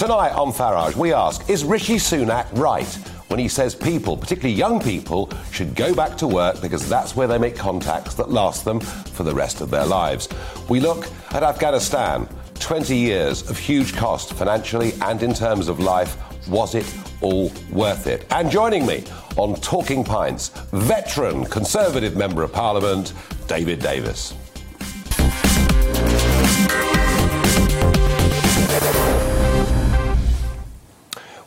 Tonight on Farage, we ask Is Rishi Sunak right when he says people, particularly young people, should go back to work because that's where they make contacts that last them for the rest of their lives? We look at Afghanistan 20 years of huge cost financially and in terms of life. Was it all worth it? And joining me on Talking Pints, veteran Conservative Member of Parliament, David Davis.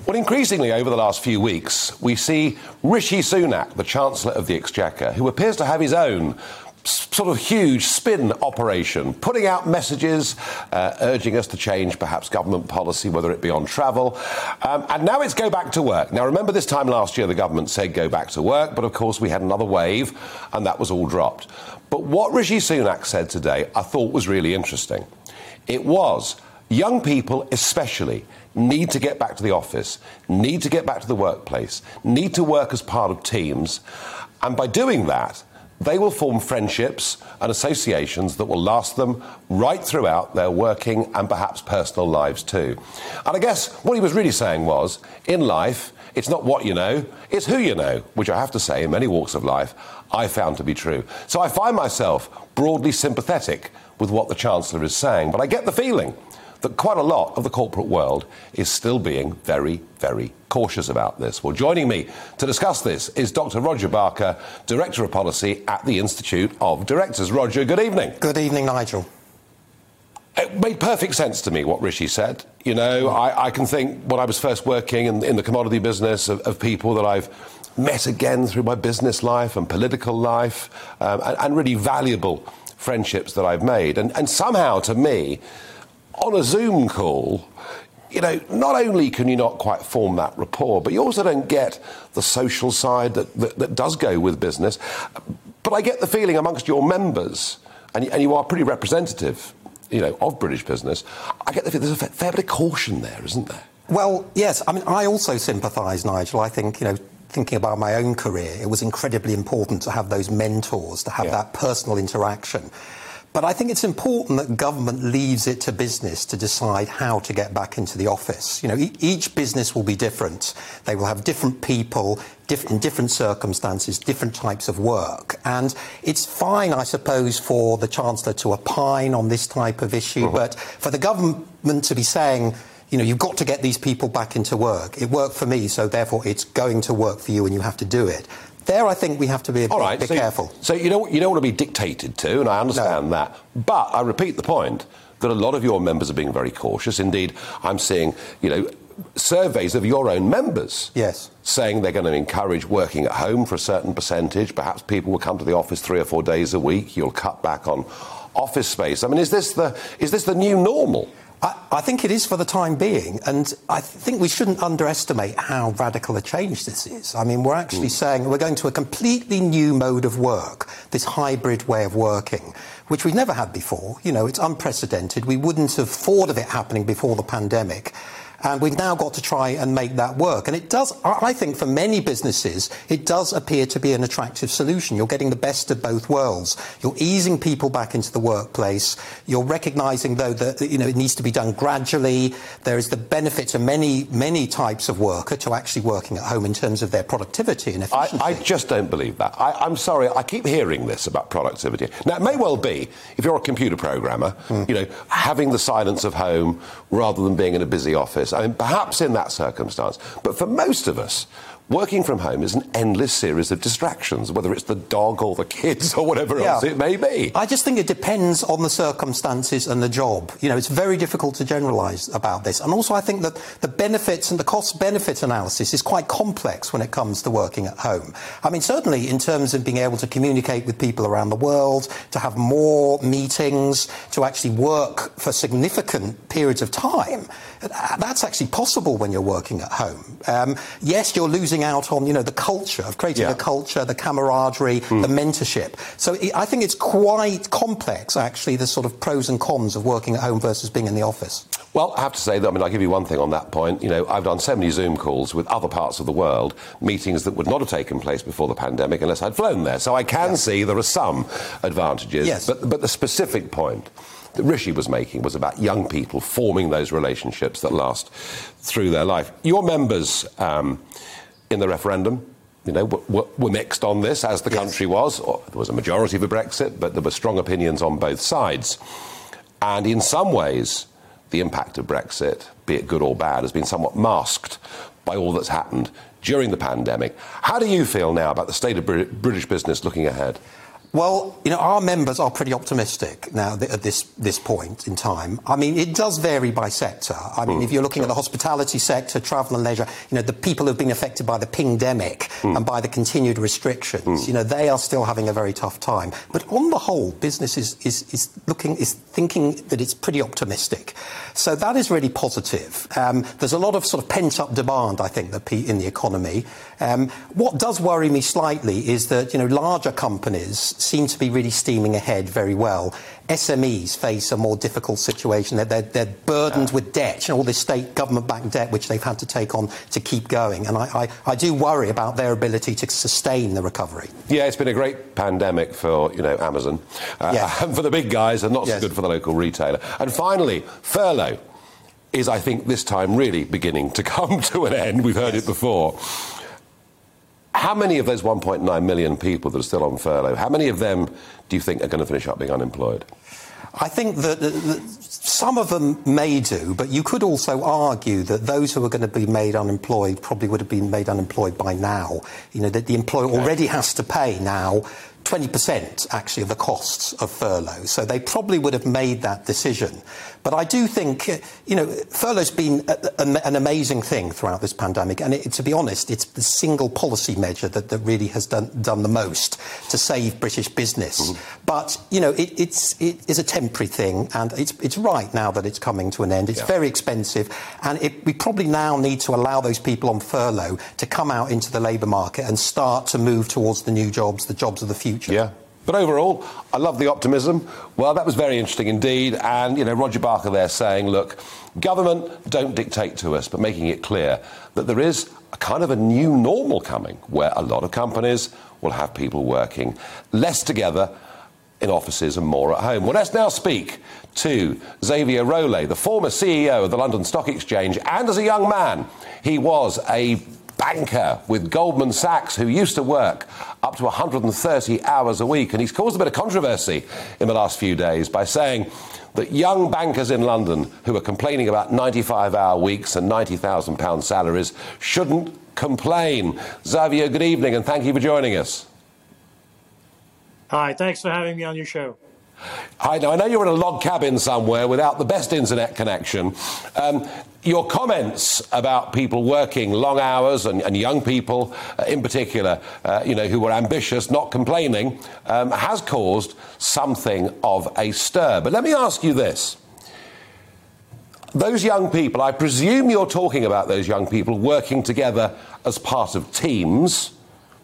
Well, increasingly over the last few weeks, we see Rishi Sunak, the Chancellor of the Exchequer, who appears to have his own sort of huge spin operation, putting out messages uh, urging us to change perhaps government policy, whether it be on travel. Um, and now it's go back to work. Now, remember this time last year the government said go back to work, but of course we had another wave and that was all dropped. But what Rishi Sunak said today I thought was really interesting. It was young people, especially, need to get back to the office, need to get back to the workplace, need to work as part of teams. And by doing that, they will form friendships and associations that will last them right throughout their working and perhaps personal lives too. And I guess what he was really saying was in life, it's not what you know, it's who you know, which I have to say, in many walks of life, I found to be true. So I find myself broadly sympathetic with what the Chancellor is saying, but I get the feeling that quite a lot of the corporate world is still being very, very cautious about this. Well, joining me to discuss this is Dr. Roger Barker, Director of Policy at the Institute of Directors. Roger, good evening. Good evening, Nigel. It made perfect sense to me what Rishi said. You know, I, I can think when I was first working in, in the commodity business of, of, people that I've met again through my business life and political life, um, and, and, really valuable friendships that I've made. And, and somehow, to me, on a Zoom call, you know, not only can you not quite form that rapport, but you also don't get the social side that, that, that does go with business. But I get the feeling amongst your members, and, and you are pretty representative, you know, of British business, I get the feeling there's a fair bit of caution there, isn't there? Well, yes. I mean, I also sympathise, Nigel. I think, you know, thinking about my own career, it was incredibly important to have those mentors, to have yeah. that personal interaction. But I think it's important that government leaves it to business to decide how to get back into the office. You know, e- each business will be different. They will have different people, diff- in different circumstances, different types of work. And it's fine, I suppose, for the Chancellor to opine on this type of issue, mm-hmm. but for the government to be saying, you know, you've got to get these people back into work. It worked for me, so therefore it's going to work for you and you have to do it. There, I think we have to be a bit, right, bit so, careful. So you don't, you don't want to be dictated to, and I understand no. that. But I repeat the point that a lot of your members are being very cautious. Indeed, I'm seeing, you know, surveys of your own members yes. saying they're going to encourage working at home for a certain percentage. Perhaps people will come to the office three or four days a week. You'll cut back on office space. I mean, is this the, is this the new normal? I, I, think it is for the time being, and I think we shouldn't underestimate how radical a change this is. I mean, we're actually mm. saying we're going to a completely new mode of work, this hybrid way of working, which we've never had before. You know, it's unprecedented. We wouldn't have thought of it happening before the pandemic. And we've now got to try and make that work. And it does, I think, for many businesses, it does appear to be an attractive solution. You're getting the best of both worlds. You're easing people back into the workplace. You're recognizing, though, that you know, it needs to be done gradually. There is the benefit to many, many types of worker to actually working at home in terms of their productivity and efficiency. I, I just don't believe that. I, am sorry, I keep hearing this about productivity. Now, it may well be, if you're a computer programmer, mm. you know, having the silence of home rather than being in a busy office I mean, perhaps in that circumstance. But for most of us, working from home is an endless series of distractions, whether it's the dog or the kids or whatever yeah. else it may be. I just think it depends on the circumstances and the job. You know, it's very difficult to generalise about this. And also, I think that the benefits and the cost benefit analysis is quite complex when it comes to working at home. I mean, certainly in terms of being able to communicate with people around the world, to have more meetings, to actually work for significant periods of time, that's actually possible when you're working at home. Um, yes, you're losing losing out on, you know, the culture of creating yeah. the culture, the camaraderie, mm. the mentorship. So I think it's quite complex, actually, the sort of pros and cons of working at home versus being in the office. Well, I have to say that, I mean, I'll give you one thing on that point. You know, I've done so many Zoom calls with other parts of the world, meetings that would not have taken place before the pandemic unless I'd flown there. So I can yeah. see there are some advantages. Yes. But, but the specific point that Rishi was making was about young people forming those relationships that last through their life. Your members um, in the referendum, you know, were, were, mixed on this, as the yes. country was. There was a majority for Brexit, but there were strong opinions on both sides. And in some ways, the impact of Brexit, be it good or bad, has been somewhat masked by all that's happened during the pandemic. How do you feel now about the state of British business looking ahead? Well, you know, our members are pretty optimistic now at this, this point in time. I mean, it does vary by sector. I mean, mm, if you're looking sure. at the hospitality sector, travel and leisure, you know, the people who've been affected by the pandemic mm. and by the continued restrictions, mm. you know, they are still having a very tough time. But on the whole, business is, is, is looking, is thinking that it's pretty optimistic. So that is really positive. Um, there's a lot of sort of pent-up demand, I think, that in the economy. Um, what does worry me slightly is that, you know, larger companies seem to be really steaming ahead very well. SMEs face a more difficult situation. They're, they're, they're burdened yeah. with debt, you know, all this state government-backed debt which they've had to take on to keep going. And I, I, I do worry about their ability to sustain the recovery. Yeah, it's been a great pandemic for, you know, Amazon. Uh. And for the big guys and not yes. so good for the local retailer. And finally, furlough is, I think, this time really beginning to come to an end. We've heard yes. it before. How many of those 1.9 million people that are still on furlough, how many of them do you think are going to finish up being unemployed? I think that, that, some of them may do, but you could also argue that those who are going to be made unemployed probably would have been made unemployed by now. You know, that the employer already has to pay now 20% actually of the costs of furlough. So they probably would have made that decision. But I do think, you know, furlough's been a, a, an amazing thing throughout this pandemic. And it, to be honest, it's the single policy measure that, that really has done, done the most to save British business. Mm-hmm. But, you know, it, it's, it is a temporary thing. And it's, it's right now that it's coming to an end. It's yeah. very expensive. And it, we probably now need to allow those people on furlough to come out into the labour market and start to move towards the new jobs, the jobs of the future. Yeah. But overall, I love the optimism. Well, that was very interesting indeed. And, you know, Roger Barker there saying, look, government don't dictate to us, but making it clear that there is a kind of a new normal coming where a lot of companies will have people working less together in offices and more at home. Well, let's now speak to Xavier Rolet, the former CEO of the London Stock Exchange, and as a young man, he was a banker with Goldman Sachs who used to work up to 130 hours a week. And he's caused a bit of controversy in the last few days by saying that young bankers in London who are complaining about 95 hour weeks and £90,000 salaries shouldn't complain. Xavier, good evening and thank you for joining us. Hi, thanks for having me on your show. I know, I know you're in a log cabin somewhere without the best internet connection. Um, your comments about people working long hours and, and young people uh, in particular, uh, you know, who were ambitious, not complaining, um, has caused something of a stir. But let me ask you this. Those young people, I presume you're talking about those young people working together as part of teams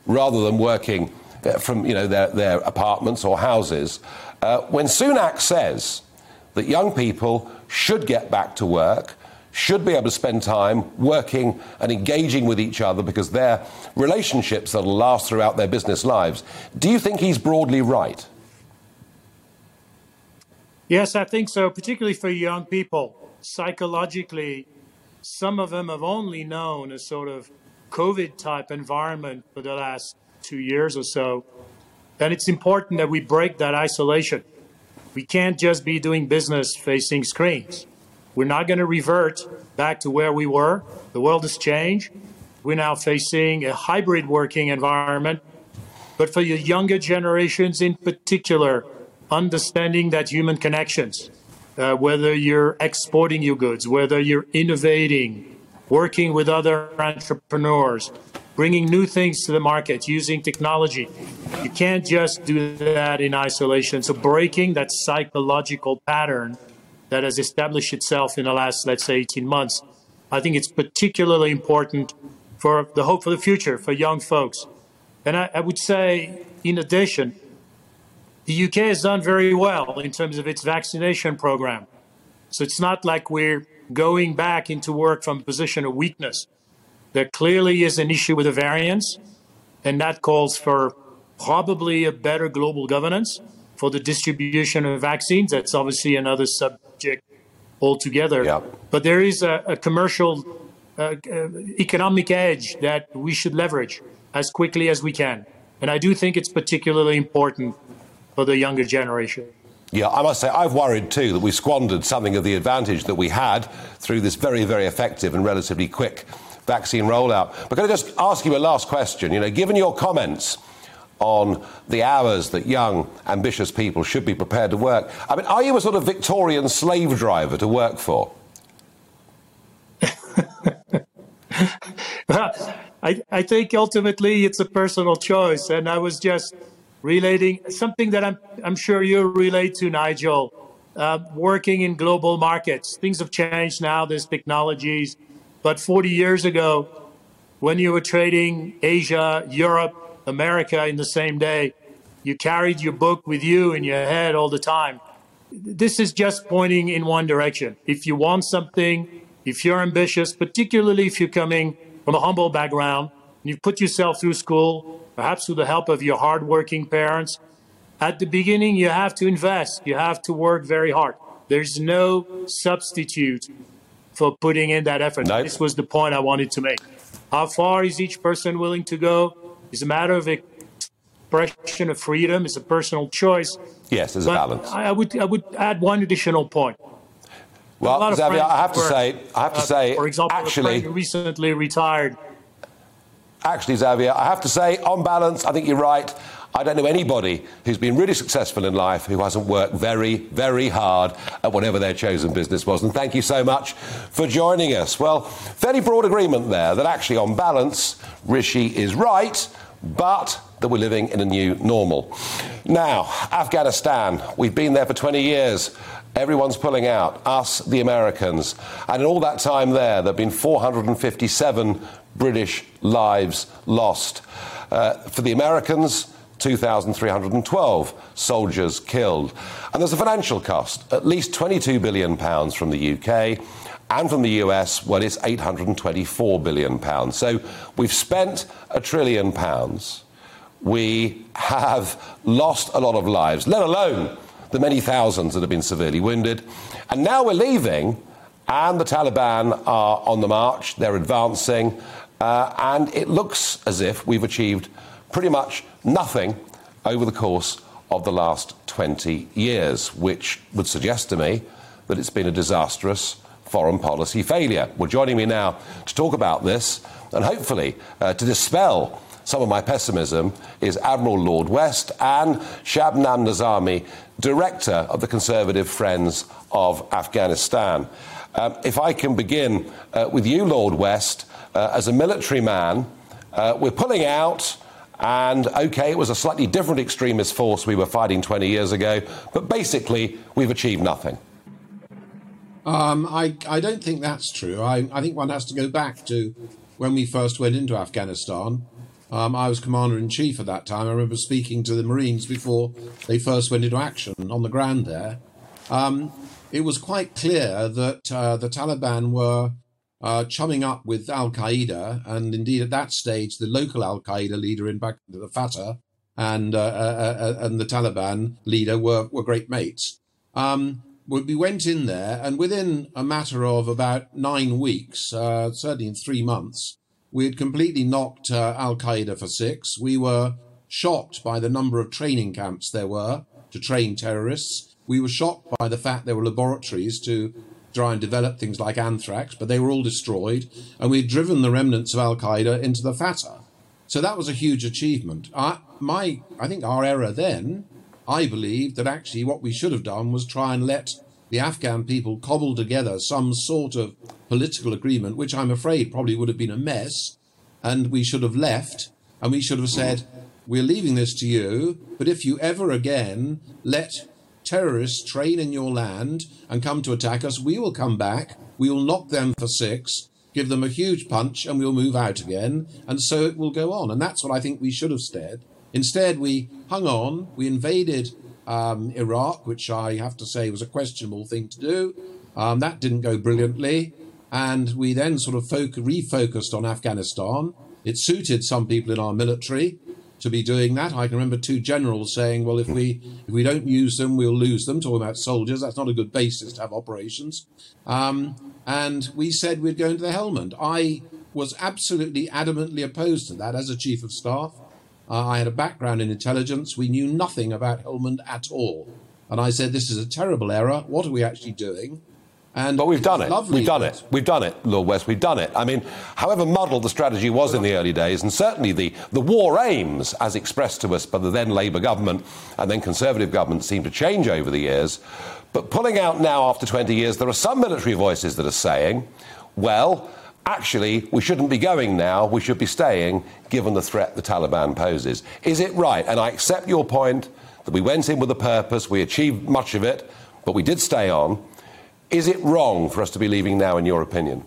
rather than working uh, from you know, their, their apartments or houses. Uh, when Sunak says that young people should get back to work, should be able to spend time working and engaging with each other because they're relationships that'll last throughout their business lives. Do you think he's broadly right? Yes, I think so, particularly for young people. Psychologically, some of them have only known a sort of COVID type environment for the last two years or so. And it's important that we break that isolation. We can't just be doing business facing screens. We're not going to revert back to where we were. The world has changed. We're now facing a hybrid working environment. But for the younger generations in particular, understanding that human connections, uh, whether you're exporting your goods, whether you're innovating, working with other entrepreneurs, bringing new things to the market using technology. You can't just do that in isolation. So breaking that psychological pattern that has established itself in the last, let's say, 18 months, I think it's particularly important for the hope for the future for young folks. And I, I would say, in addition, the UK has done very well in terms of its vaccination program. So it's not like we're going back into work from a position of weakness. There clearly is an issue with the variants, and that calls for probably a better global governance for the distribution of vaccines. That's obviously another subject altogether. But there is a, a commercial, uh, uh, economic edge that we should leverage as quickly as we can. And I do think it's particularly important for the younger generation. Yeah, I must say, I've worried too that we squandered something of the advantage that we had through this very, very effective and relatively quick vaccine rollout. But can I just ask you a last question? You know, given your comments on the hours that young, ambitious people should be prepared to work, I mean, are you a sort of Victorian slave driver to work for? I, I think ultimately it's a personal choice. And I was just relating something that I'm, I'm sure you relate to, Nigel. Uh, working in global markets, things have changed now. There's technologies, but 40 years ago, when you were trading Asia, Europe, America in the same day, you carried your book with you in your head all the time. This is just pointing in one direction. If you want something, if you're ambitious, particularly if you're coming from a humble background, and you've put yourself through school, perhaps with the help of your hardworking parents. At the beginning, you have to invest, you have to work very hard. There's no substitute for putting in that effort. Nope. This was the point I wanted to make. How far is each person willing to go is a matter of expression of freedom, it's a personal choice. Yes, there's a balance. I would, I would add one additional point. Well, Xavier, I have to were, say, I have to uh, say, for example, actually, recently retired Actually, Xavier, I have to say, on balance, I think you're right. I don't know anybody who's been really successful in life who hasn't worked very, very hard at whatever their chosen business was. And thank you so much for joining us. Well, fairly broad agreement there that actually, on balance, Rishi is right, but that we're living in a new normal. Now, Afghanistan, we've been there for 20 years. Everyone's pulling out, us, the Americans. And in all that time there, there have been 457 British lives lost. Uh, for the Americans, 2,312 soldiers killed. And there's a financial cost, at least £22 billion from the UK. And from the US, well, it's 824 billion pounds. So we've spent a trillion pounds. We have lost a lot of lives, let alone the many thousands that have been severely wounded. And now we're leaving, and the Taliban are on the march, they're advancing, uh, and it looks as if we've achieved pretty much nothing over the course of the last 20 years, which would suggest to me that it's been a disastrous foreign policy failure. Well, joining me now to talk about this and hopefully uh, to dispel some of my pessimism is Admiral Lord West and Shabnam Nasimi, Director of the Conservative Friends of Afghanistan. Um, if I can begin uh, with you, Lord West, uh, as a military man, uh, we're pulling out. And okay, it was a slightly different extremist force we were fighting 20 years ago, but basically, we've achieved nothing. Um, I, I don't think that's true. I, I think one has to go back to when we first went into Afghanistan. Um, I was commander in chief at that time. I remember speaking to the Marines before they first went into action on the ground there. Um, it was quite clear that uh, the Taliban were uh, chumming up with Al Qaeda, and indeed at that stage, the local Al Qaeda leader in back the Fatah and uh, uh, uh, and the Taliban leader were were great mates. Um, we went in there, and within a matter of about nine weeks, uh, certainly in three months, we had completely knocked uh, Al Qaeda for six. We were shocked by the number of training camps there were to train terrorists. We were shocked by the fact there were laboratories to try and develop things like anthrax, but they were all destroyed. And we'd driven the remnants of Al Qaeda into the FATA. So that was a huge achievement. I, my, I think our error then, I believe that actually what we should have done was try and let the Afghan people cobble together some sort of political agreement, which I'm afraid probably would have been a mess. And we should have left and we should have said, we're leaving this to you, but if you ever again let terrorists train in your land and come to attack us, we will come back, we will knock them for six, give them a huge punch, and we'll move out again. And so it will go on. And that's what I think we should have said. Instead, we hung on, we invaded um, Iraq, which I have to say was a questionable thing to do. Um, that didn't go brilliantly. And we then sort of foc- refocused on Afghanistan. It suited some people in our military. To be doing that. I can remember two generals saying, "Well, if we if we don't use them, we'll lose them." Talking about soldiers, that's not a good basis to have operations. Um, and we said we'd go into the Helmand. I was absolutely adamantly opposed to that as a chief of staff. Uh, I had a background in intelligence. We knew nothing about Helmand at all. And I said, this is a terrible error. What are we actually doing? And but we've done it. We've done it. We've done it, Lord West. We've done it. I mean, however muddled the strategy was in the early days, and certainly the, the war aims, as expressed to us by the then Labour government and then Conservative government, seem to change over the years. But pulling out now after 20 years, there are some military voices that are saying, well, actually, we shouldn't be going now, we should be staying, given the threat the Taliban poses. Is it right? And I accept your point that we went in with a purpose, we achieved much of it, but we did stay on. Is it wrong for us to be leaving now, in your opinion?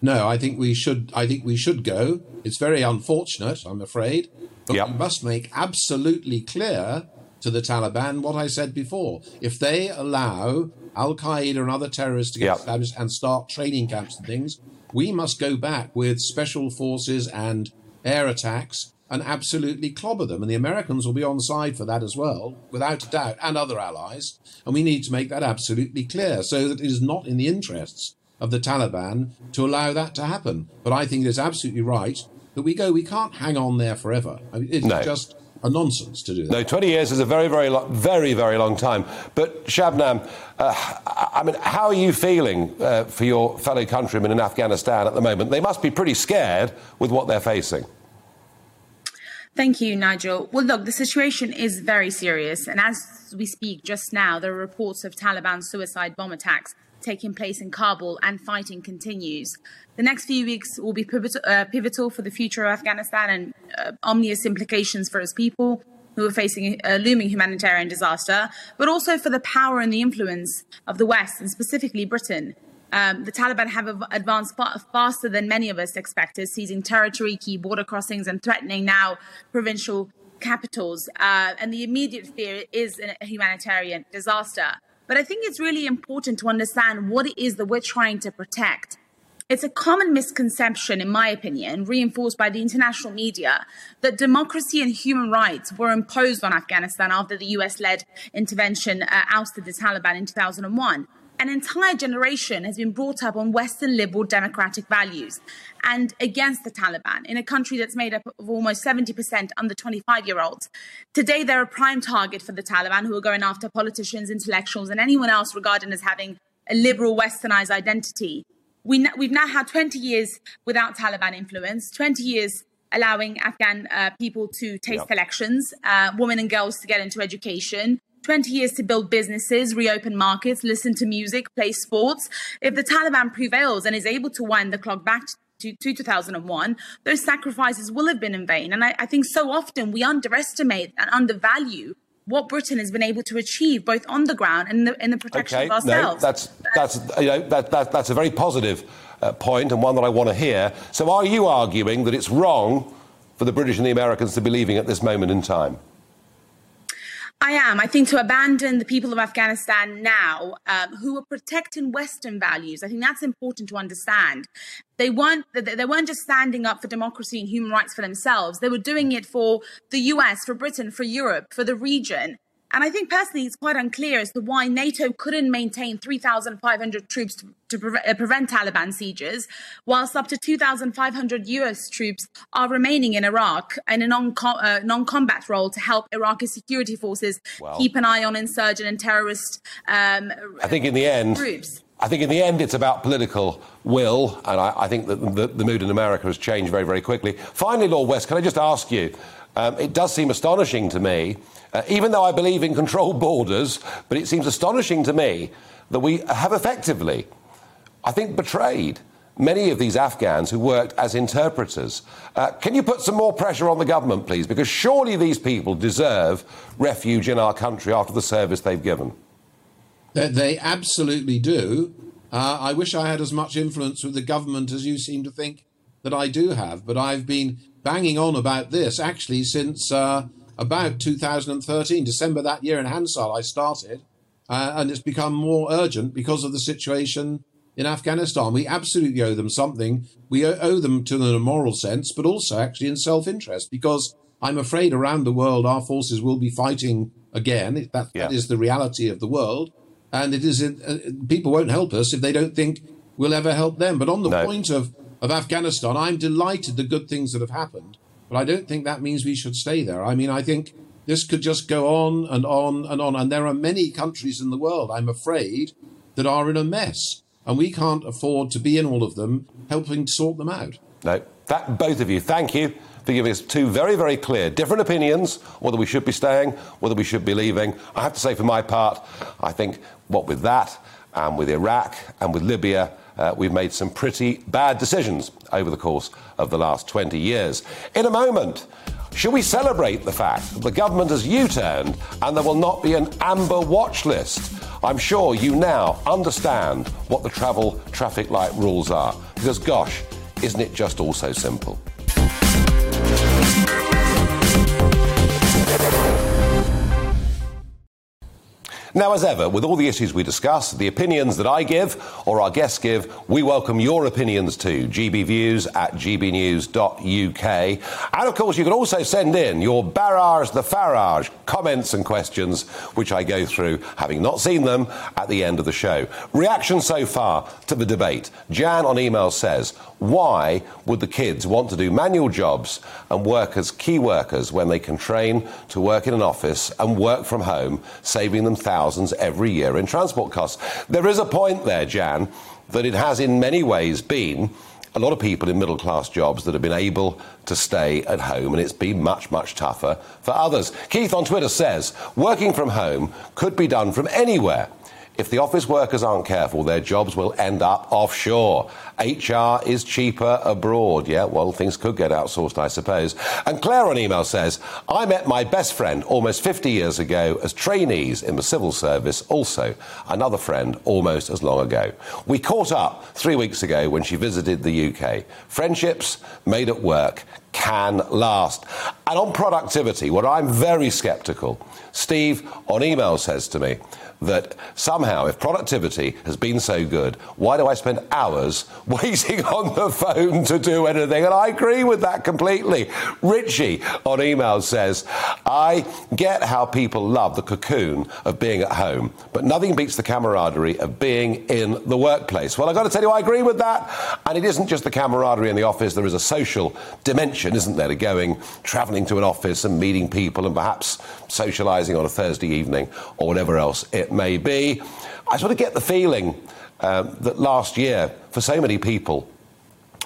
No, I think we should. I think we should go. It's very unfortunate, I'm afraid, but yep. we must make absolutely clear to the Taliban what I said before. If they allow Al Qaeda and other terrorists to get yep. established and start training camps and things, we must go back with special forces and air attacks and absolutely clobber them. And the Americans will be on side for that as well, without a doubt, and other allies. And we need to make that absolutely clear so that it is not in the interests of the Taliban to allow that to happen. But I think it is absolutely right that we go. We can't hang on there forever. I mean, it's no. just a nonsense to do that. No, 20 years is a very, very, lo- very, very long time. But Shabnam, uh, I mean, how are you feeling uh, for your fellow countrymen in Afghanistan at the moment? They must be pretty scared with what they're facing. Thank you, Nigel. Well, look, the situation is very serious. And as we speak just now, there are reports of Taliban suicide bomb attacks taking place in Kabul and fighting continues. The next few weeks will be pivotal, uh, pivotal for the future of Afghanistan and uh, ominous implications for its people who are facing a looming humanitarian disaster, but also for the power and the influence of the West and specifically Britain um, the Taliban have advanced fa- faster than many of us expected, seizing territory, key border crossings, and threatening now provincial capitals. Uh, and the immediate fear is a humanitarian disaster. But I think it's really important to understand what it is that we're trying to protect. It's a common misconception, in my opinion, reinforced by the international media, that democracy and human rights were imposed on Afghanistan after the US led intervention uh, ousted the Taliban in 2001 an entire generation has been brought up on Western liberal democratic values and against the Taliban in a country that's made up of almost 70% under 25 year olds. Today, they're a prime target for the Taliban, who are going after politicians, intellectuals, and anyone else regarded as having a liberal westernized identity. We have now had 20 years without Taliban influence, 20 years allowing Afghan uh, people to taste yep. elections, uh, women and girls to get into education, 20 years to build businesses, reopen markets, listen to music, play sports. If the Taliban prevails and is able to wind the clock back to, to 2001, those sacrifices will have been in vain. And I, I think so often we underestimate and undervalue what Britain has been able to achieve, both on the ground and in the, in the protection okay, of ourselves. No, that's that's you know that, that that's a very positive uh, point and one that I want to hear. So, are you arguing that it's wrong for the British and the Americans to be leaving at this moment in time? I am. I think to abandon the people of Afghanistan now, um, who are protecting Western values, I think that's important to understand. They weren't. They weren't just standing up for democracy and human rights for themselves. They were doing it for the U.S., for Britain, for Europe, for the region. And I think personally, it's quite unclear as to why NATO couldn't maintain 3,500 troops to, to pre- uh, prevent Taliban sieges, whilst up to 2,500 US troops are remaining in Iraq in a non uh, combat role to help Iraqi security forces well, keep an eye on insurgent and terrorist um, I think in the end, groups. I think in the end it's about political will, and I, I think that the, the, mood in America has changed very, very quickly. Finally, Lord West, can I just ask you? Um, it does seem astonishing to me uh, even though I believe in controlled borders, but it seems astonishing to me that we have effectively, I think, betrayed many of these Afghans who worked as interpreters. Uh, can you put some more pressure on the government, please? Because surely these people deserve refuge in our country after the service they've given. They, absolutely do. Uh, I wish I had as much influence with the government as you seem to think that I do have, but I've been banging on about this actually since. Uh, about 2013, December that year in Hansard, I started, uh, and it's become more urgent because of the situation in Afghanistan. We absolutely owe them something. We owe them to them in a moral sense, but also actually in self interest because I'm afraid around the world our forces will be fighting again. That, yeah. that is the reality of the world. And it is uh, people won't help us if they don't think we'll ever help them. But on the no. point of, of Afghanistan, I'm delighted the good things that have happened. But I don't think that means we should stay there. I mean, I think this could just go on and on and on. And there are many countries in the world, I'm afraid, that are in a mess. And we can't afford to be in all of them helping sort them out. No. That, both of you, thank you for giving us two very, very clear, different opinions whether we should be staying, whether we should be leaving. I have to say, for my part, I think what with that and with Iraq and with Libya, uh, we've made some pretty bad decisions over the course of the last 20 years. In a moment, should we celebrate the fact that the government has U turned and there will not be an amber watch list? I'm sure you now understand what the travel traffic light rules are. Because, gosh, isn't it just all so simple? Now, as ever, with all the issues we discuss, the opinions that I give or our guests give, we welcome your opinions too. gbviews at gbnews.uk. And of course, you can also send in your barrage the Farage comments and questions, which I go through, having not seen them, at the end of the show. Reaction so far to the debate. Jan on email says, why would the kids want to do manual jobs and work as key workers when they can train to work in an office and work from home, saving them thousands every year in transport costs? There is a point there, Jan, that it has in many ways been a lot of people in middle class jobs that have been able to stay at home, and it's been much, much tougher for others. Keith on Twitter says working from home could be done from anywhere. If the office workers aren't careful, their jobs will end up offshore. HR is cheaper abroad. Yeah, well, things could get outsourced, I suppose. And Claire on email says, I met my best friend almost 50 years ago as trainees in the civil service, also another friend almost as long ago. We caught up three weeks ago when she visited the UK. Friendships made at work can last. And on productivity, where I'm very sceptical, Steve on email says to me, that somehow, if productivity has been so good, why do I spend hours waiting on the phone to do anything? And I agree with that completely. Richie on email says, I get how people love the cocoon of being at home, but nothing beats the camaraderie of being in the workplace. Well, I've got to tell you, I agree with that. And it isn't just the camaraderie in the office, there is a social dimension, isn't there, to going, travelling to an office and meeting people and perhaps socialising on a Thursday evening or whatever else it may be. I sort of get the feeling um, that last year, for so many people,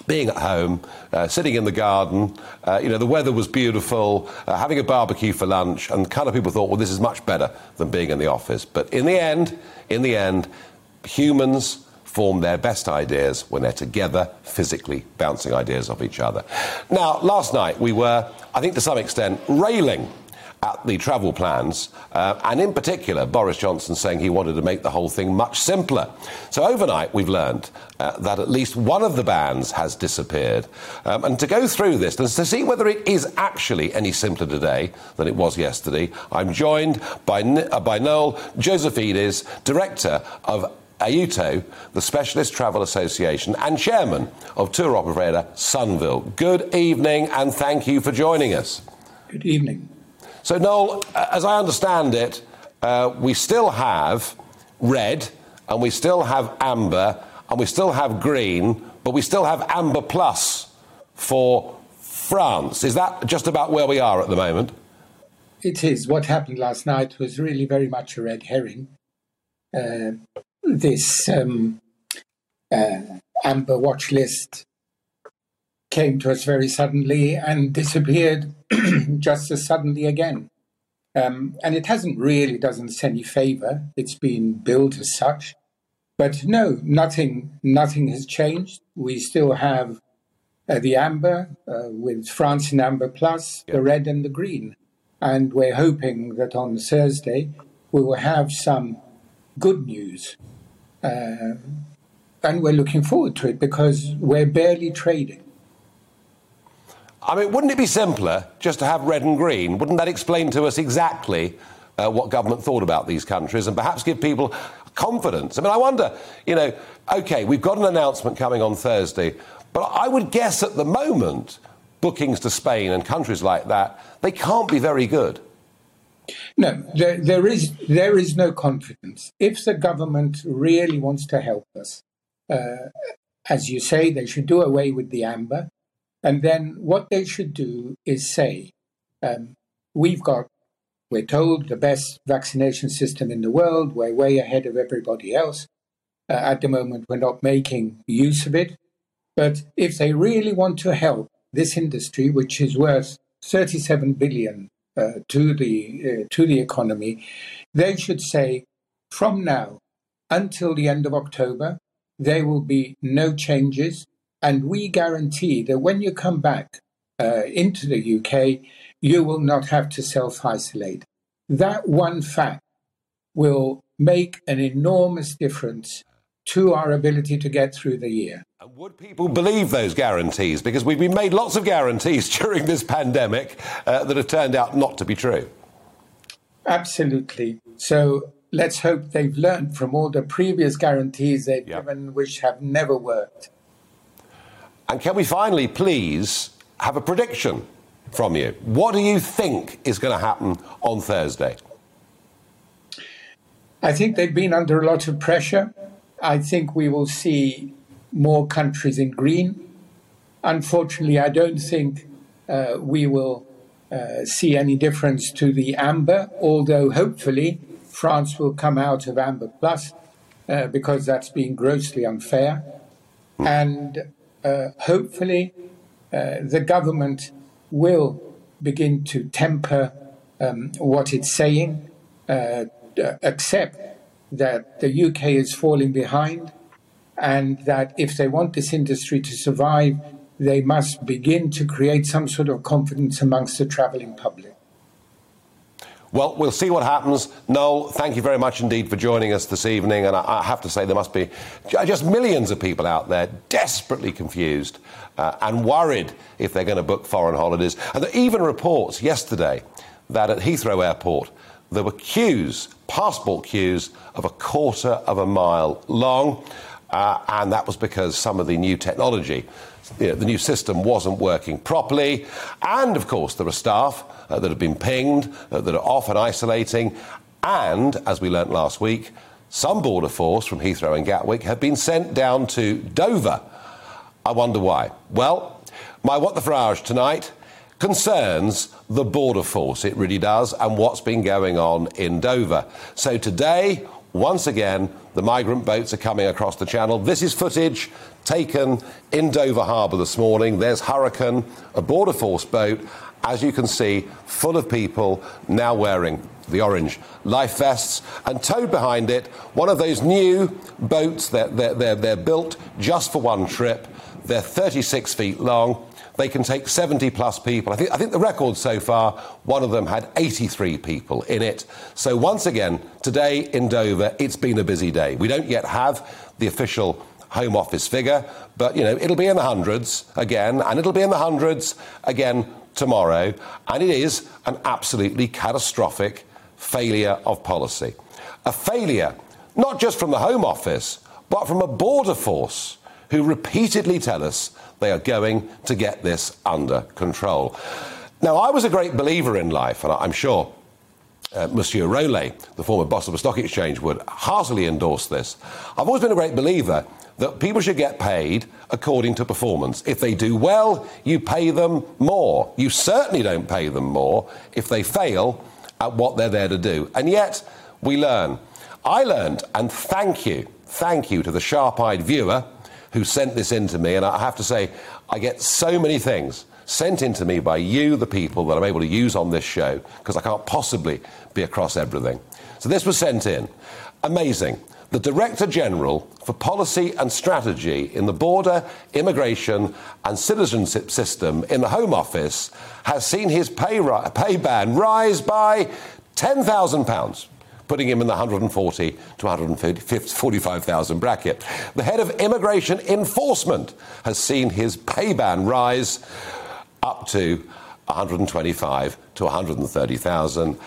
being at home, uh, sitting in the garden, uh, you know, the weather was beautiful, uh, having a barbecue for lunch, and kind of people thought, well, this is much better than being in the office. But in the end, in the end, humans form their best ideas when they're together, physically bouncing ideas off each other. Now, last night we were, I think to some extent, railing at the travel plans, uh, and in particular, Boris Johnson saying he wanted to make the whole thing much simpler. So overnight, we've learned uh, that at least one of the bans has disappeared. Um, and to go through this and to see whether it is actually any simpler today than it was yesterday, I'm joined by, uh, by Noel Josephides, Director of AUTO, the Specialist Travel Association, and Chairman of tour operator Sunville. Good evening, and thank you for joining us. Good evening. So, Noel, as I understand it, uh, we still have red, and we still have amber, and we still have green, but we still have amber plus for France. Is that just about where we are at the moment? It is. What happened last night was really very much a red herring. Uh, this um, uh, amber watch list came to us very suddenly and disappeared just as suddenly again. Um, and it hasn't really doesn't us any favour. It's been billed as such, but no, nothing, nothing has changed. We still have uh, the amber uh, with France in amber plus, the red and the green, and we're hoping that on Thursday we will have some good news, uh, and we're looking forward to it because we're barely trading. I mean, wouldn't it be simpler just to have red and green? Wouldn't that explain to us exactly uh, what government thought about these countries and perhaps give people confidence? I mean, I wonder, you know, OK, we've got an announcement coming on Thursday, but I would guess at the moment bookings to Spain and countries like that, they can't be very good. No, there, there is there is no confidence. If the government really wants to help us, uh, as you say, they should do away with the amber, and then what they should do is say, um, we've got, we're told the best vaccination system in the world. We're way ahead of everybody else. Uh, at the moment, we're not making use of it. But if they really want to help this industry, which is worth 37 billion uh, to the uh, to the economy, they should say from now until the end of October there will be no changes, and we guarantee that when you come back uh, into the UK, you will not have to self isolate. That one fact will make an enormous difference to our ability to get through the year. And would people believe those guarantees? Because we've been made lots of guarantees during this pandemic uh, that have turned out not to be true. Absolutely. So let's hope they've learned from all the previous guarantees they've yep. given, which have never worked. And can we finally, please, have a prediction from you? What do you think is going to happen on Thursday? I think they've been under a lot of pressure. I think we will see more countries in green. Unfortunately, I don't think uh, we will uh, see any difference to the amber, although hopefully France will come out of amber plus uh, because that's been grossly unfair. And uh, hopefully, uh, the government will begin to temper um, what it's saying, uh, accept that the UK is falling behind, and that if they want this industry to survive, they must begin to create some sort of confidence amongst the travelling public. Well, we'll see what happens. Noel, thank you very much indeed for joining us this evening. And I, have to say, there must be just millions of people out there desperately confused uh, and worried if they're going to book foreign holidays. And there are even reports yesterday that at Heathrow Airport, there were queues, passport queues, of a quarter of a mile long. Uh, and that was because some of the new technology, you know, the new system wasn't working properly. And of course, there are staff uh, that have been pinged, uh, that are off and isolating. And, as we learnt last week, some border force from Heathrow and Gatwick have been sent down to Dover. I wonder why. Well, my What the Farage tonight concerns the border force. It really does, and what's been going on in Dover. So today, once again, the migrant boats are coming across the channel. This is footage taken in Dover Harbour this morning. There's Hurricane, a border force boat, as you can see, full of people now wearing the orange life vests, and towed behind it one of those new boats. They're, they're, they're, they're built just for one trip. They're 36 feet long. They can take 70 plus people. I think, I think the record so far, one of them had 83 people in it. So once again, today in Dover, it's been a busy day. We don't yet have the official Home Office figure, but you know it'll be in the hundreds again, and it'll be in the hundreds again tomorrow. And it is an absolutely catastrophic failure of policy. A failure not just from the Home Office, but from a border force who repeatedly tell us they are going to get this under control. Now, I was a great believer in life, and I'm sure uh, Monsieur Rolet, the former boss of the stock exchange, would heartily endorse this. I've always been a great believer that people should get paid according to performance. If they do well, you pay them more. You certainly don't pay them more if they fail at what they're there to do. And yet, we learn. I learned, and thank you, thank you to the sharp eyed viewer who sent this in to me. And I have to say, I get so many things sent in to me by you, the people, that I'm able to use on this show, because I can't possibly be across everything. So this was sent in. Amazing. The Director General for Policy and Strategy in the Border, Immigration and Citizenship System in the Home Office has seen his pay, ri- pay band rise by £10,000 putting him in the 140 to 145,000 bracket. The head of immigration enforcement has seen his pay band rise up to 125 to 130,000.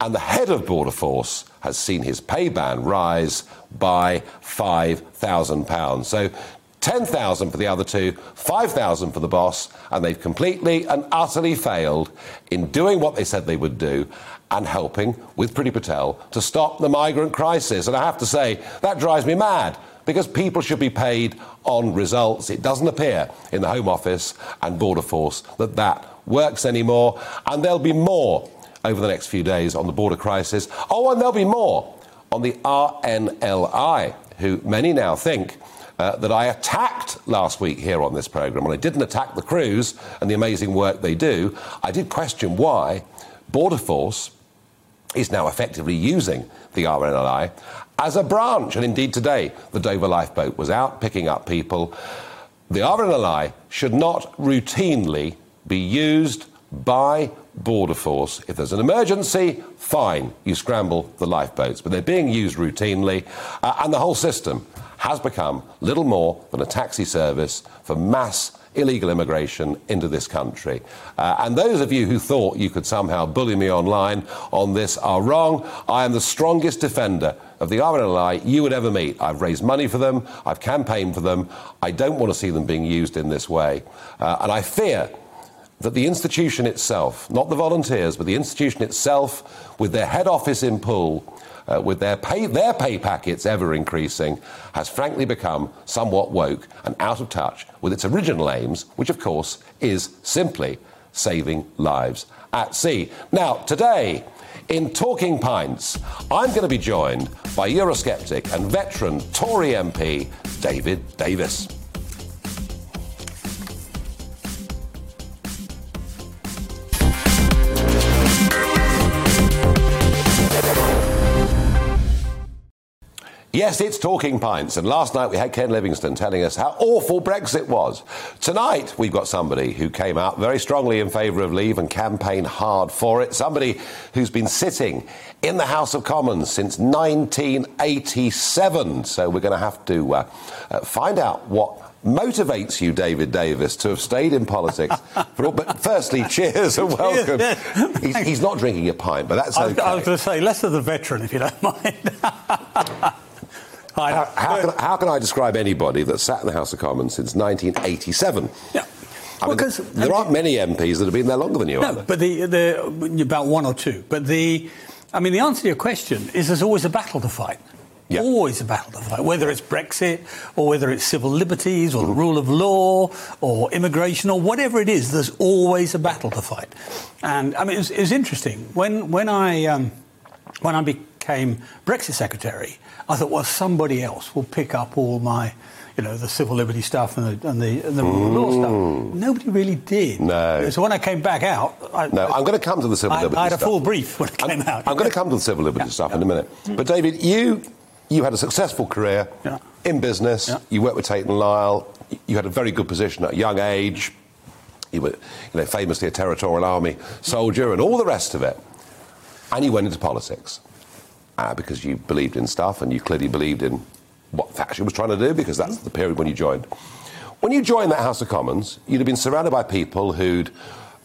And the head of Border Force has seen his pay band rise by £5,000. So 10,000 for the other two, 5,000 for the boss, and they've completely and utterly failed in doing what they said they would do and helping with Priti Patel to stop the migrant crisis. And I have to say, that drives me mad because people should be paid on results. It doesn't appear in the Home Office and Border Force that that works anymore, and there'll be more over the next few days on the border crisis. Oh, and there'll be more on the RNLI, who many now think uh, that I attacked last week here on this programme. Well, I didn't attack the crews and the amazing work they do. I did question why Border Force is now effectively using the RNLI as a branch. And indeed, today, the Dover lifeboat was out picking up people. The RNLI should not routinely be used by Border Force. If there's an emergency, fine, you scramble the lifeboats. But they're being used routinely, uh, and the whole system has become little more than a taxi service for mass illegal immigration into this country. Uh, and those of you who thought you could somehow bully me online on this are wrong. I am the strongest defender of the RNLI you would ever meet. I've raised money for them, I've campaigned for them. I don't want to see them being used in this way. Uh, and I fear that the institution itself, not the volunteers, but the institution itself, with their head office in Poole, uh, with their pay, their pay packets ever increasing, has frankly become somewhat woke and out of touch with its original aims, which of course is simply saving lives at sea. Now, today, in Talking Pints, I'm going to be joined by Eurosceptic and veteran Tory MP David Davis. Yes, it's Talking Pints, and last night we had Ken Livingstone telling us how awful Brexit was. Tonight we've got somebody who came out very strongly in favour of leave and campaigned hard for it. Somebody who's been sitting in the House of Commons since 1987. So we're going to have to uh, uh, find out what motivates you, David Davis, to have stayed in politics? all, but firstly, cheers and welcome. Cheers, he's, he's, not drinking a pint, but that's okay. I was, was going to say, less of the veteran, if you don't mind. How, how, can, how, can, I describe anybody that sat in the House of Commons since 1987? Yeah. I mean, there aren't many MPs that have been there longer than you. No, but the, the about one or two. But the, I mean, the answer to your question is there's always a battle to fight. Yep. Always a battle to fight, whether it's Brexit or whether it's civil liberties or mm-hmm. the rule of law or immigration or whatever it is. There's always a battle to fight. And I mean, it was, it was interesting when when I um, when I became Brexit secretary. I thought, well, somebody else will pick up all my, you know, the civil liberty stuff and the, and the, and the mm. law stuff. Nobody really did. No. So when I came back out, I, no, I'm going to come to the civil I, liberty. I had stuff. a full brief when I came I'm, out. I'm going to come to the civil liberty yeah. stuff yeah. in a minute. But David, you you had a successful career in business. You worked with Tate and Lyle. You had a very good position at a young age. You were, you know, famously a territorial army soldier and all the rest of it. And you went into politics uh, because you believed in stuff and you clearly believed in what Thatcher was trying to do because that's the period when you joined. When you joined that House of Commons, you'd have been surrounded by people who'd,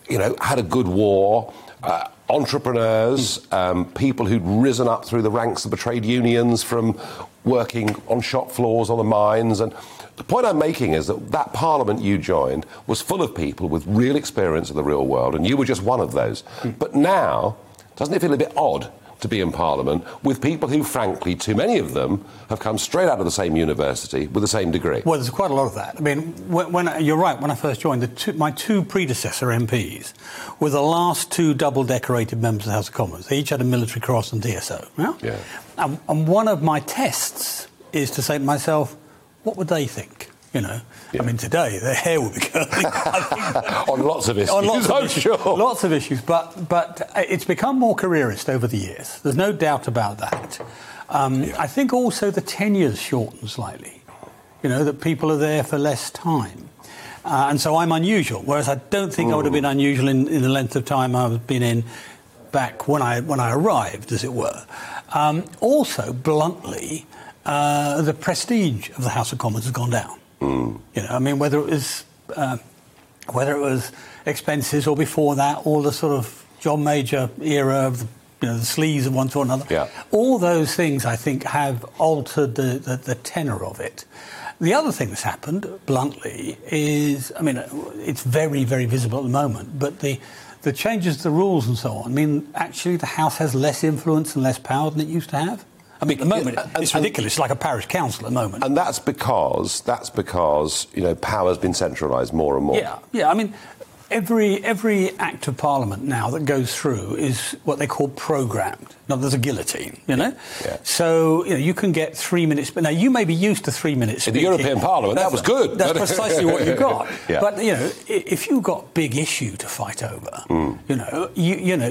you know, had a good war, uh, entrepreneurs, um, people who'd risen up through the ranks of the trade unions from working on shop floors on the mines. And the point I'm making is that that parliament you joined was full of people with real experience of the real world, and you were just one of those. Mm. But now, doesn't it feel a bit odd to be in Parliament with people who, frankly, too many of them have come straight out of the same university with the same degree. Well, there's quite a lot of that. I mean, when, when you're right. When I first joined, two, my two predecessor MPs were the last two double-decorated members of the House of Commons. They each had a military cross and DSO. Yeah. yeah. And, and one of my tests is to say to myself, what would they think? You know, yeah. I mean, today their hair will be curling. on lots of issues, on lots of issues, sure. Lots of issues, but but it's become more careerist over the years. There's no doubt about that. Um, yeah. I think also the tenures shortened slightly. You know that people are there for less time. Uh, and so I'm unusual. Whereas I don't think mm. I would have been unusual in, in, the length of time I've been in back when I when I arrived, as it were. Um, also, bluntly, uh, the prestige of the House of Commons has gone down. Mm. You know, I mean, whether it was uh, whether it was expenses or before that, all the sort of John Major era of the, you know the sleaze of one to another. Yeah. All those things, I think, have altered the, the, the tenor of it. The other thing that's happened, bluntly, is I mean, it's very, very visible at the moment, but the the changes to the rules and so on. I mean, actually, the House has less influence and less power than it used to have. I mean, at the moment, Yeah, and- it's ridiculous. It's like a parish council at the moment. And that's because that's because you know power's been centralised more and more. Yeah, yeah. I mean, every every act of parliament now that goes through is what they call programmed. Now, there's a guillotine, you know. Yeah. So you know you can get three minutes. But now you may be used to three minutes. In the. European Parliament, that was good. That's precisely what you got. Yeah. But you know, if you've got big issue to fight over, Hmm. you know, you, you know,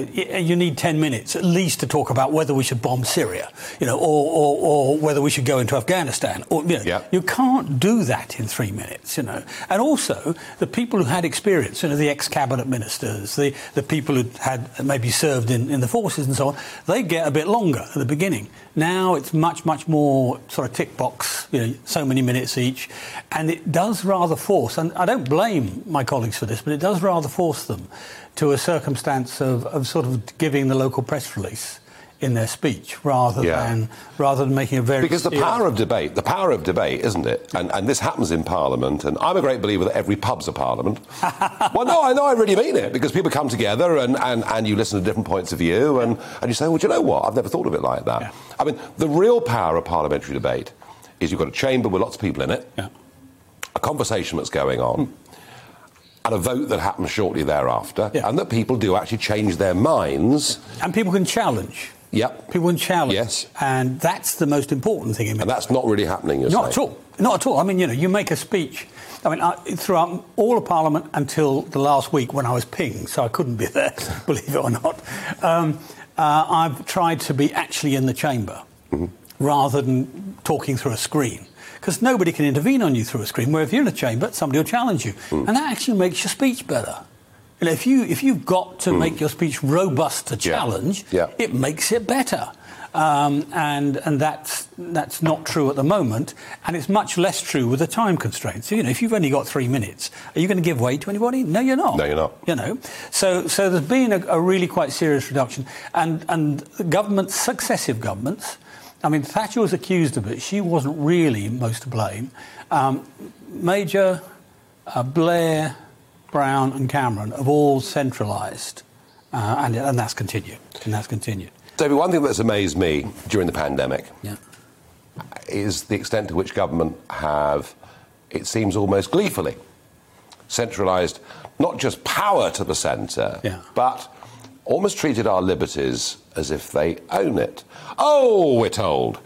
you need ten minutes at least to talk about whether we should bomb Syria, you know, or, or, or whether we should go into Afghanistan. Or you know, Yeah. you can't do that in three minutes, you know. And also, the people who had experience, you know, the ex-cabinet ministers, the, the people who had maybe served in, in the forces and so on, they get a bit longer at the beginning. Now it's much, much more sort of tick box, you know, so many minutes each. And it does rather force, and I don't blame my colleagues for this, but it does rather force them to a circumstance of, of sort of giving the local press release in their speech rather Yeah. than rather than making a very Because the power of debate, the power of debate, isn't it? And, and this happens in Parliament, and I'm a great believer that every pub's a Parliament. well, no, I know, I really mean it, because people come together and, and, and you listen to different points of view, and, and you say, well, do you know what? I've never thought of it like that. Yeah. I mean, the real power of parliamentary debate is you've got a chamber with lots of people in it, Yeah. a conversation that's going on, hmm. and a vote that happens shortly thereafter, Yeah. and that people do actually change their minds. And people can challenge. Yep. People can challenge. Yes. And that's the most important thing in And that's not really happening, you're Not at all. Not at all. I mean, you know, you make a speech. I mean, I, throughout all of Parliament until the last week when I was pinged, so I couldn't be there, believe it or not. Um, uh, I've tried to be actually in the chamber rather than talking through a screen. Because nobody can intervene on you through a screen. Where if you're in a chamber, somebody will challenge you, and that actually makes your speech better. You know, if you if you've got to make your speech robust to challenge, Yeah. it makes it better. Um, and and that's that's not true at the moment, and it's much less true with the time constraints. So, you know, if you've only got three minutes, are you going to give way to anybody? No, you're not. No, you're not. You know, so so there's been a, a really quite serious reduction, and and the governments, successive governments. I mean, Thatcher was accused of it. She wasn't really most to blame. Um, Major, uh, Blair, Brown, and Cameron have all centralised, uh, and and that's continued, and that's continued. David, one thing that's amazed me during the pandemic Yeah. is the extent to which government have, it seems almost gleefully, centralised not just power to the centre, Yeah. but almost treated our liberties as if they own it. Oh, we're told,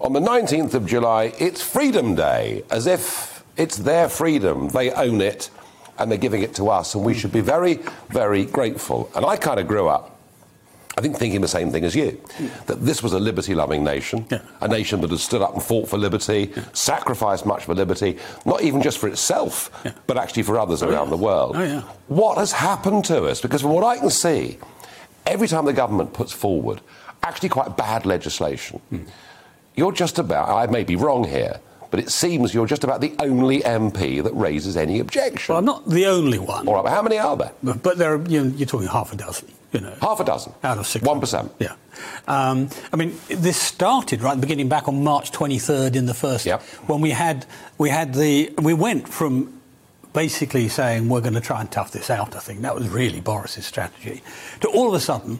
on the 19th of July, it's Freedom Day, as if it's their freedom, they own it, and they're giving it to us, and we should be very, very grateful. And I kind of grew up I think thinking the same thing as you, that this was a liberty-loving nation, Yeah. a nation that had stood up and fought for liberty, sacrificed much for liberty, not even just for itself, Yeah. but actually for others around yeah. the world. Oh, yeah. What has happened to us? Because from what I can see, every time the government puts forward actually quite bad legislation, Hmm. you're just about, I may be wrong here, but it seems you're just about the only MP that raises any objection. Well, I'm not the only one, All right, but how many are there? but, but there are, you know, you're talking half a dozen. You know, Half a dozen. out of six. One percent. Yeah. Um, I mean, this started right at the beginning, back on March 23rd in the first, Yep. when we had we had the we went from basically saying we're going to try and tough this out. I think that was really Boris's strategy. To all of a sudden,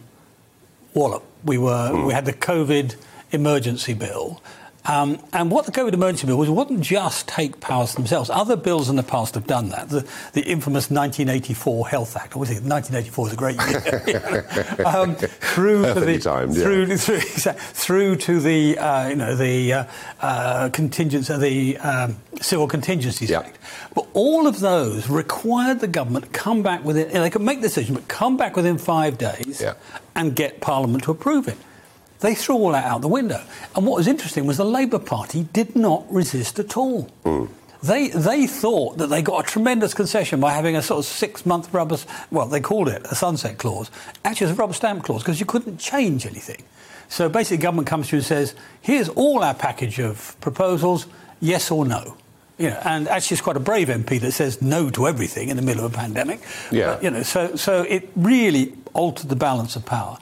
wallop, we were we had the COVID emergency bill. Um, and what the COVID emergency bill was, it wasn't just take powers themselves. Other bills in the past have done that. The, the infamous 1984 Health Act. I always think 1984 is a great year. um, through to the timed, yeah. through, through, through to the uh, you know the uh, uh, contingency, the um, Civil Contingencies Yeah. Act. But all of those required the government to come back within. They could make the decision, but come back within five days Yeah. and get Parliament to approve it. They threw all that out the window. And what was interesting was the Labour Party did not resist at all. Hmm. They, they thought that they got a tremendous concession by having a sort of six month rubber, well, they called it a sunset clause. Actually, it's a rubber stamp clause because you couldn't change anything. So basically, government comes through and says, here's all our package of proposals, yes or no. You know, and actually, it's quite a brave MP that says no to everything in the middle of a pandemic. Yeah. But, you know, so, so it really altered the balance of power.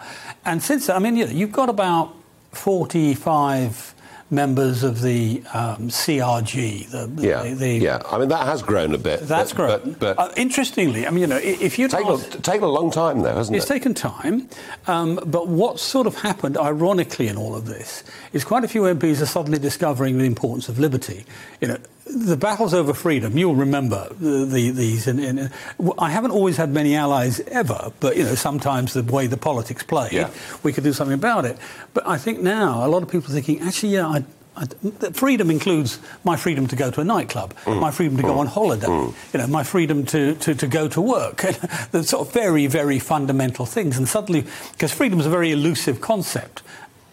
And since then, I mean, you know, you've got about 45 members of the um, CRG. The, the, Yeah, the, yeah. I mean, that has grown a bit. That's but, grown. But, but uh, interestingly, I mean, you know, if you taken, a, taken a long time, though, hasn't It's it? It's taken time, um, but what sort of happened, ironically, in all of this, is quite a few MPs are suddenly discovering the importance of liberty. You know, the battles over freedom. You'll remember the, the, these. I haven't always had many allies ever, but you know, sometimes the way the politics play, Yeah. we could do something about it. But I think now a lot of people are thinking, actually, yeah, I, I, freedom includes my freedom to go to a nightclub, Mm. my freedom to go on holiday, you know, my freedom to, to, to go to work. the sort of very, very fundamental things. And suddenly, because freedom is a very elusive concept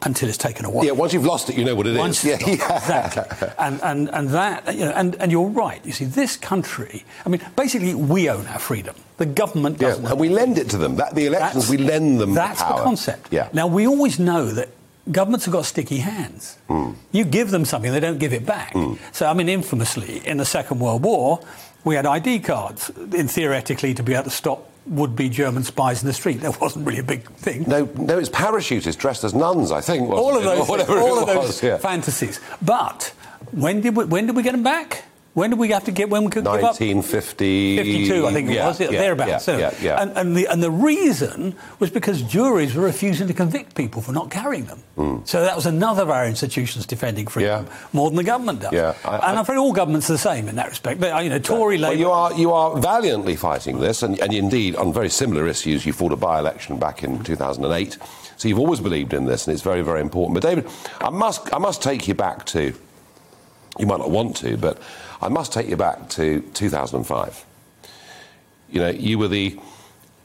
until it's taken away. Yeah, once you've lost it, you know what it is. Once yeah, it's gone, yeah. exactly. And, and, and that, you know, and, and you're right. You see, this country, I mean, basically, we own our freedom. The government doesn't. and we lend it to them. That, the elections, we lend them That's power. the concept. Yeah. Now, we always know that governments have got sticky hands. Hmm. You give them something, they don't give it back. So, I mean, infamously, in the Second World War, we had ID cards, in theoretically, to be able to stop would-be German spies in the street. That wasn't really a big thing. No, no, it's parachutists dressed as nuns, I think. all of those, all of those yeah. fantasies. But when did we, when did we get them back? When did we have to get when we could give up? 1950. 52, I think it yeah, was, yeah, thereabouts. Yeah, so, yeah. And, and, the, and the reason was because juries were refusing to convict people for not carrying them. So that was another of our institutions defending freedom, Hmm. More than the government does. Yeah, I- and I- I'm afraid all governments are the same in that respect. Are, you know, Tory, Well, Labour. you are you are valiantly fighting this, and, and indeed on very similar issues. You fought a by-election back in 2008, so you've always believed in this, and it's very very important. But David, I must I must take you back to. You might not want to, but I must take you back to 2005. You know, you were the,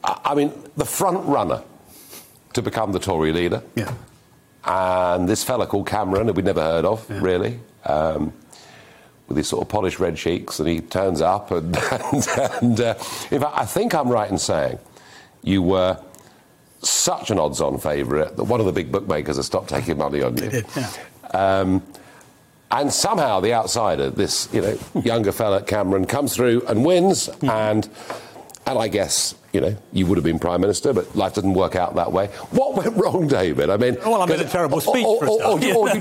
I mean, the front runner to become the Tory leader Yeah. and this fella called Cameron, who we'd never heard of, really, um, with his sort of polished red cheeks, and he turns up, and, and, and uh, in fact, I think I'm right in saying you were such an odds-on favourite that one of the big bookmakers has stopped taking money on you. did, yeah. Um, and somehow the outsider, this you know younger fella Cameron, comes through and wins, Hmm. and and I guess you know you would have been prime minister, but life didn't work out that way. What went wrong, David? I mean, Well, I made a terrible speech Or, or, or, do, you- or do,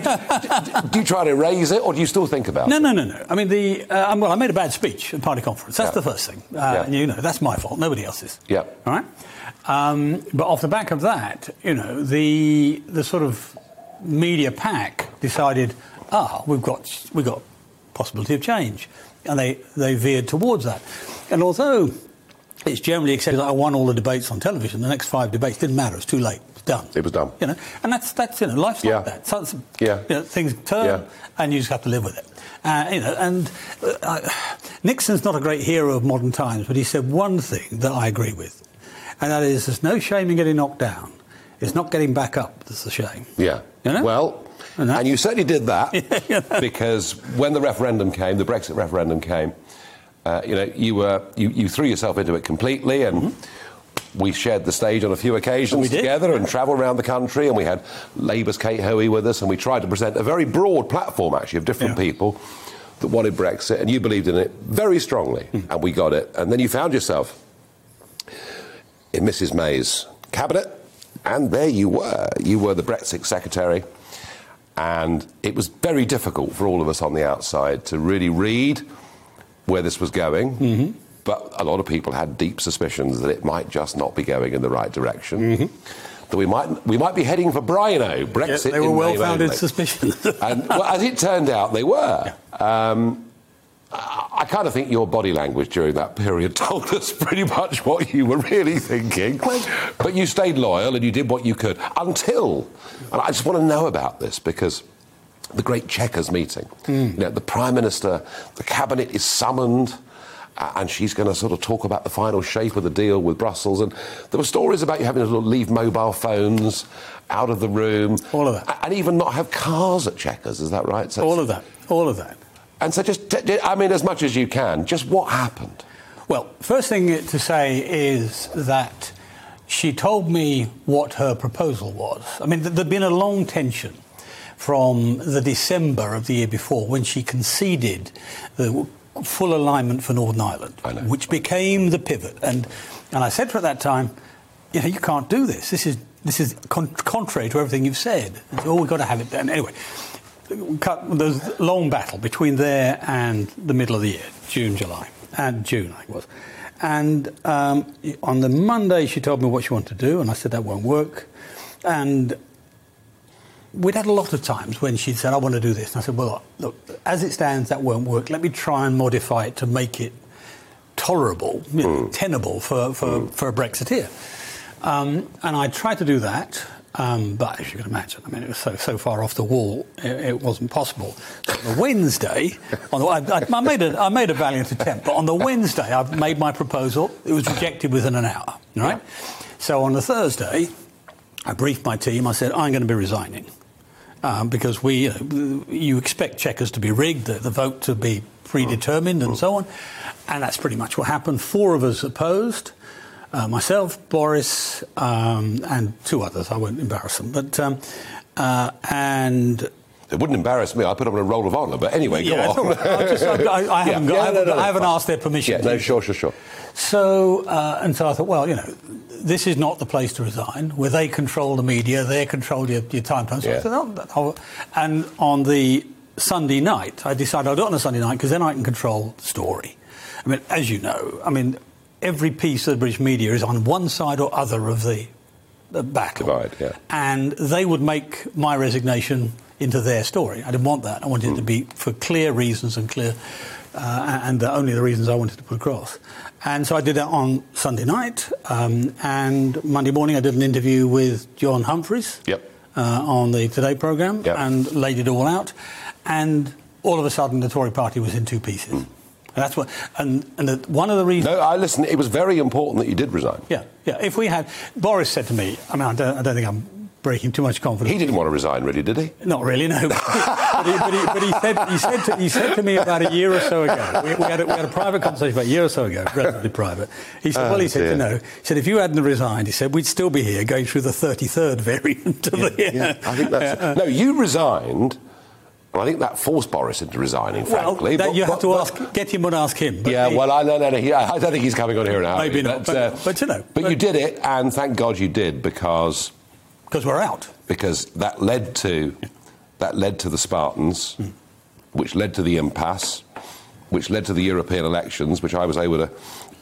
do you try to erase it, or do you still think about No, it? no, no, no. no. I mean, the uh, well, I made a bad speech at party conference. That's Yeah. the first thing. Uh, Yeah. You know, that's my fault. Nobody else's. Yeah. All right. Um, but off the back of that, you know, the the sort of media pack decided, ah, we've got we've got possibility of change, and they they veered towards that. And although it's generally accepted that I won all the debates on television, the next five debates didn't matter. It's too late. It's done. It was done. You know, and that's that's you know, life's Yeah. like that. So, Yeah. you know, things turn, Yeah. and you just have to live with it. Uh, you know, and uh, Nixon's not a great hero of modern times, but he said one thing that I agree with, and that is there's no shame in getting knocked down. It's not getting back up that's the shame. Yeah. You know? Well, And and you certainly did that because when the referendum came, the Brexit referendum came, uh, you know, you were you, you threw yourself into it completely, and we shared the stage on a few occasions together and travelled around the country, and we had Labour's Kate Hoey with us, and we tried to present a very broad platform actually of different Yeah. people that wanted Brexit, and you believed in it very strongly, Hmm. and we got it, and then you found yourself in Mrs May's cabinet, and there you were. You were the Brexit secretary, and it was very difficult for all of us on the outside to really read where this was going. Mm-hmm. But a lot of people had deep suspicions that it might just not be going in the right direction. That we might we might be heading for Brino, Mm-hmm. Yeah, Brexit. they were well-founded suspicions. and well, as it turned out, they were. Um, I kind of think your body language during that period told us pretty much what you were really thinking. But you stayed loyal and you did what you could until, and I just want to know about this because the great Chequers meeting, Hmm. you know, the Prime Minister, the Cabinet is summoned. uh, And she's going to sort of talk about the final shape of the deal with Brussels. And there were stories about you having to leave mobile phones out of the room. All of that. And even not have cars at Chequers, is that right? So all of that. All of that. And so, just, I mean, as much as you can, just what happened? Well, first thing to say is that she told me what her proposal was. I mean, th- there'd been a long tension from the December of the year before when she conceded the full alignment for Northern Ireland, which became the pivot. And, and I said to her at that time, you know, you can't do this. This is, this is con- contrary to everything you've said. Oh, we've got to have it done. Anyway, there's a long battle between there and the middle of the year, June, July, and June, I think it was. And um, on the Monday, she told me what she wanted to do, and I said that won't work. And we'd had a lot of times when she said, I want to do this. And I said, well, look, as it stands, that won't work. Let me try and modify it to make it tolerable, you know, Hmm. tenable for, for, for a Brexiteer. Um, and I tried to do that. Um, but as you can imagine, I mean, it was so, so far off the wall, it, it wasn't possible. So on the Wednesday, on the, I, I, made a, I made a valiant attempt, but on the Wednesday, I made my proposal. It was rejected within an hour, right? So on the Thursday, I briefed my team. I said, I'm going to be resigning um, because we, uh, you expect Chequers to be rigged, the, the vote to be predetermined, and so on. And that's pretty much what happened. Four of us opposed. Uh, myself, Boris, um, and two others. I won't embarrass them. But um, uh, and It wouldn't embarrass me. I put them on a roll of honour. But anyway, go on. right. I, just, I, I, I haven't, Yeah, got, yeah, I haven't, no, no, no, I haven't asked their permission. yeah, no, sure, sure, sure. So, uh, and so I thought, well, you know, this is not the place to resign, where they control the media, they control your, your time. So I Yeah. said, oh, oh. And on the Sunday night, I decided I'll do it on a Sunday night because then I can control the story. I mean, as you know, I mean, every piece of the British media is on one side or other of the, the battle. Divide, yeah. And they would make my resignation into their story. I didn't want that. I wanted it to be for clear reasons and clear, uh, and the, only the reasons I wanted to put across. And so I did that on Sunday night, um, and Monday morning I did an interview with John Humphrys Yep. uh, on the Today programme Yep. and laid it all out. And all of a sudden the Tory party was in two pieces. Hmm. And that's what, and, and the, one of the reasons. No, I listen. It was very important that you did resign. Yeah, yeah. If we had, Boris said to me, I mean, I don't, I don't think I'm breaking too much confidence. He didn't want to resign, really, did he? Not really, no. but, he, but, he, but he said he said to, he said to me about a year or so ago. We, we, had a, we had a private conversation about a year or so ago, relatively private. He said, Oh, "Well, he said, dear. you know, he said if you hadn't resigned, he said we'd still be here going through the 33rd variant of the." I think that's. no, you resigned. And I think that forced Boris into resigning, frankly. that but- you have but- to but- ask, get him and ask him. Yeah, he- well, I, no, no, no, he, I don't think he's coming on here now. Maybe not, but- but, you know, But, you did it, and thank God you did, because because we're out. because that led to that led to the Spartans, Hmm. which led to the impasse, which led to the European elections, which I was able to,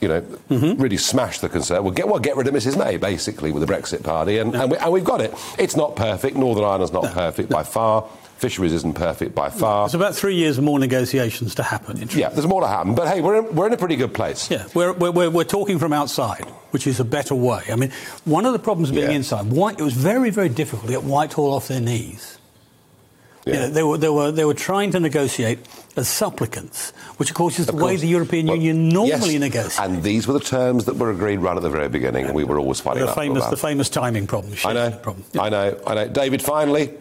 you know, Mm-hmm. really smash the concern. Well, get well, get rid of Mrs May basically with the Brexit Party, and and, we, and we've got it. It's not perfect. Northern Ireland's not perfect by far. Fisheries isn't perfect by far. It's about three years more negotiations to happen. Yeah, there's more to happen. But hey, we're in, we're in a pretty good place. Yeah, we're, we're, we're, talking from outside, which is a better way. I mean, one of the problems of being Yeah. inside, White, it was very, very difficult to get Whitehall off their knees. You Yeah. know, they, were, they, were, they were trying to negotiate as supplicants, which, of course, is Of the way the European Well, Union normally yes, negotiates. And these were the terms that were agreed right at the very beginning, and we were always fighting the famous, the famous timing problem. I know, problem. I know, I know. David, finally,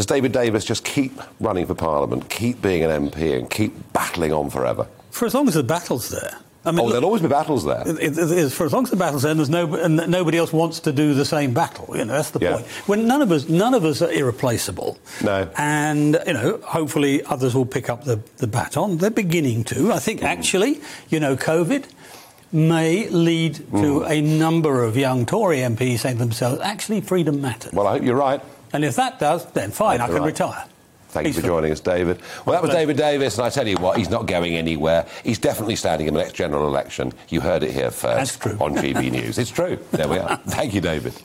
does David Davis just keep running for Parliament, keep being an MP, and keep battling on forever? For as long as the battle's there. I mean, Oh, there'll always be battles there. It, it, it is, for as long as the battle's there, and there's no, and nobody else wants to do the same battle. You know, that's the Yeah. point. When none of us, none of us are irreplaceable. No. And you know, hopefully others will pick up the, the baton. They're beginning to. I think actually, you know, COVID may lead to Mm. a number of young Tory MPs saying to themselves, actually, freedom matters. Well, I hope you're right. And if that does, then fine, I can right. retire. Thank you for joining us, David. Well, that was. David Davis, and I tell you what, he's not going anywhere. He's definitely standing in the next general election. You heard it here first That's true. on GB News. It's true. There we are. Thank you, David.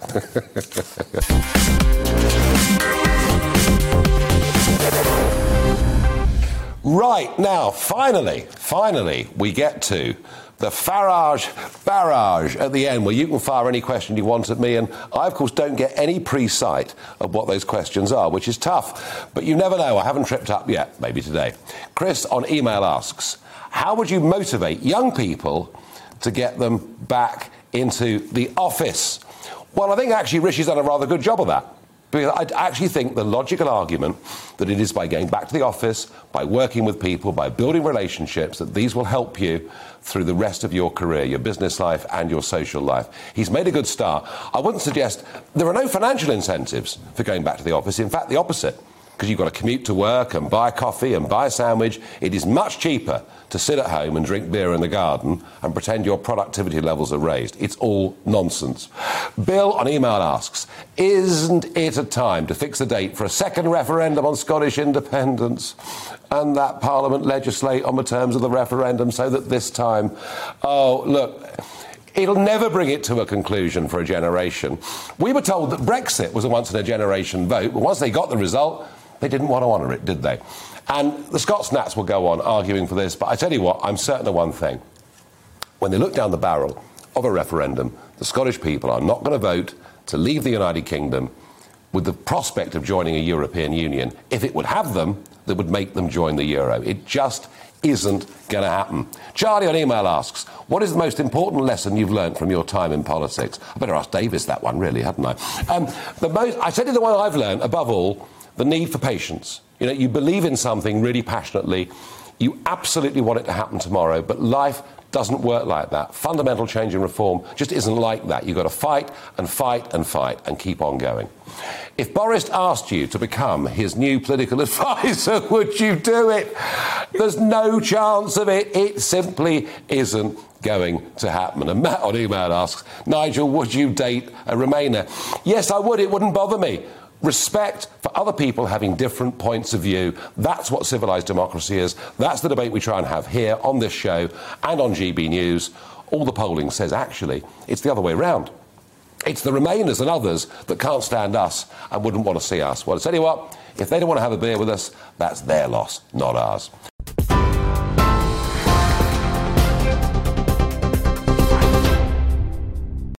Right, now, finally, finally, we get to the Farage barrage at the end, where you can fire any question you want at me, and I, of course, don't get any pre sight of what those questions are, which is tough. But you never know, I haven't tripped up yet, maybe today. Chris on email asks How would you motivate young people to get them back into the office? Well, I think actually Rishi's done a rather good job of that. Because I actually think the logical argument that it is by going back to the office, by working with people, by building relationships, that these will help you through the rest of your career, your business life, and your social life. He's made a good start. I wouldn't suggest there are no financial incentives for going back to the office. In fact, the opposite. because you've got to commute to work and buy coffee and buy a sandwich. It is much cheaper to sit at home and drink beer in the garden and pretend your productivity levels are raised. It's all nonsense. Bill on email asks Isn't it a time to fix a date for a second referendum on Scottish independence? And that Parliament legislate on the terms of the referendum so that this time, oh, look. It'll never bring it to a conclusion for a generation. We were told that Brexit was a once in a generation vote, but once they got the result, they didn't want to honour it, did they? And the Scots Nats will go on arguing for this, but I tell you what, I'm certain of one thing. When they look down the barrel of a referendum, the Scottish people are not going to vote to leave the United Kingdom with the prospect of joining a European Union if it would have them that would make them join the euro. It just isn't going to happen. Charlie on email asks, What is the most important lesson you've learned from your time in politics? I better ask Davis that one, really, hadn't I? Um, the most, I said the one I've learned, above all, the need for patience. You know, you believe in something really passionately, you absolutely want it to happen tomorrow, but life doesn't work like that. Fundamental change and reform just isn't like that. You've got to fight and fight and fight and keep on going. If Boris asked you to become his new political advisor, would you do it? There's no chance of it. It simply isn't going to happen. And Matt on email asks, Nigel, would you date a Remainer? Yes, I would. It wouldn't bother me respect for other people having different points of view. That's what civilised democracy is. That's the debate we try and have here on this show and on GB News. All the polling says actually it's the other way round. It's the Remainers and others that can't stand us and wouldn't want to see us. Well, I tell you what, if they don't want to have a beer with us, that's their loss, not ours.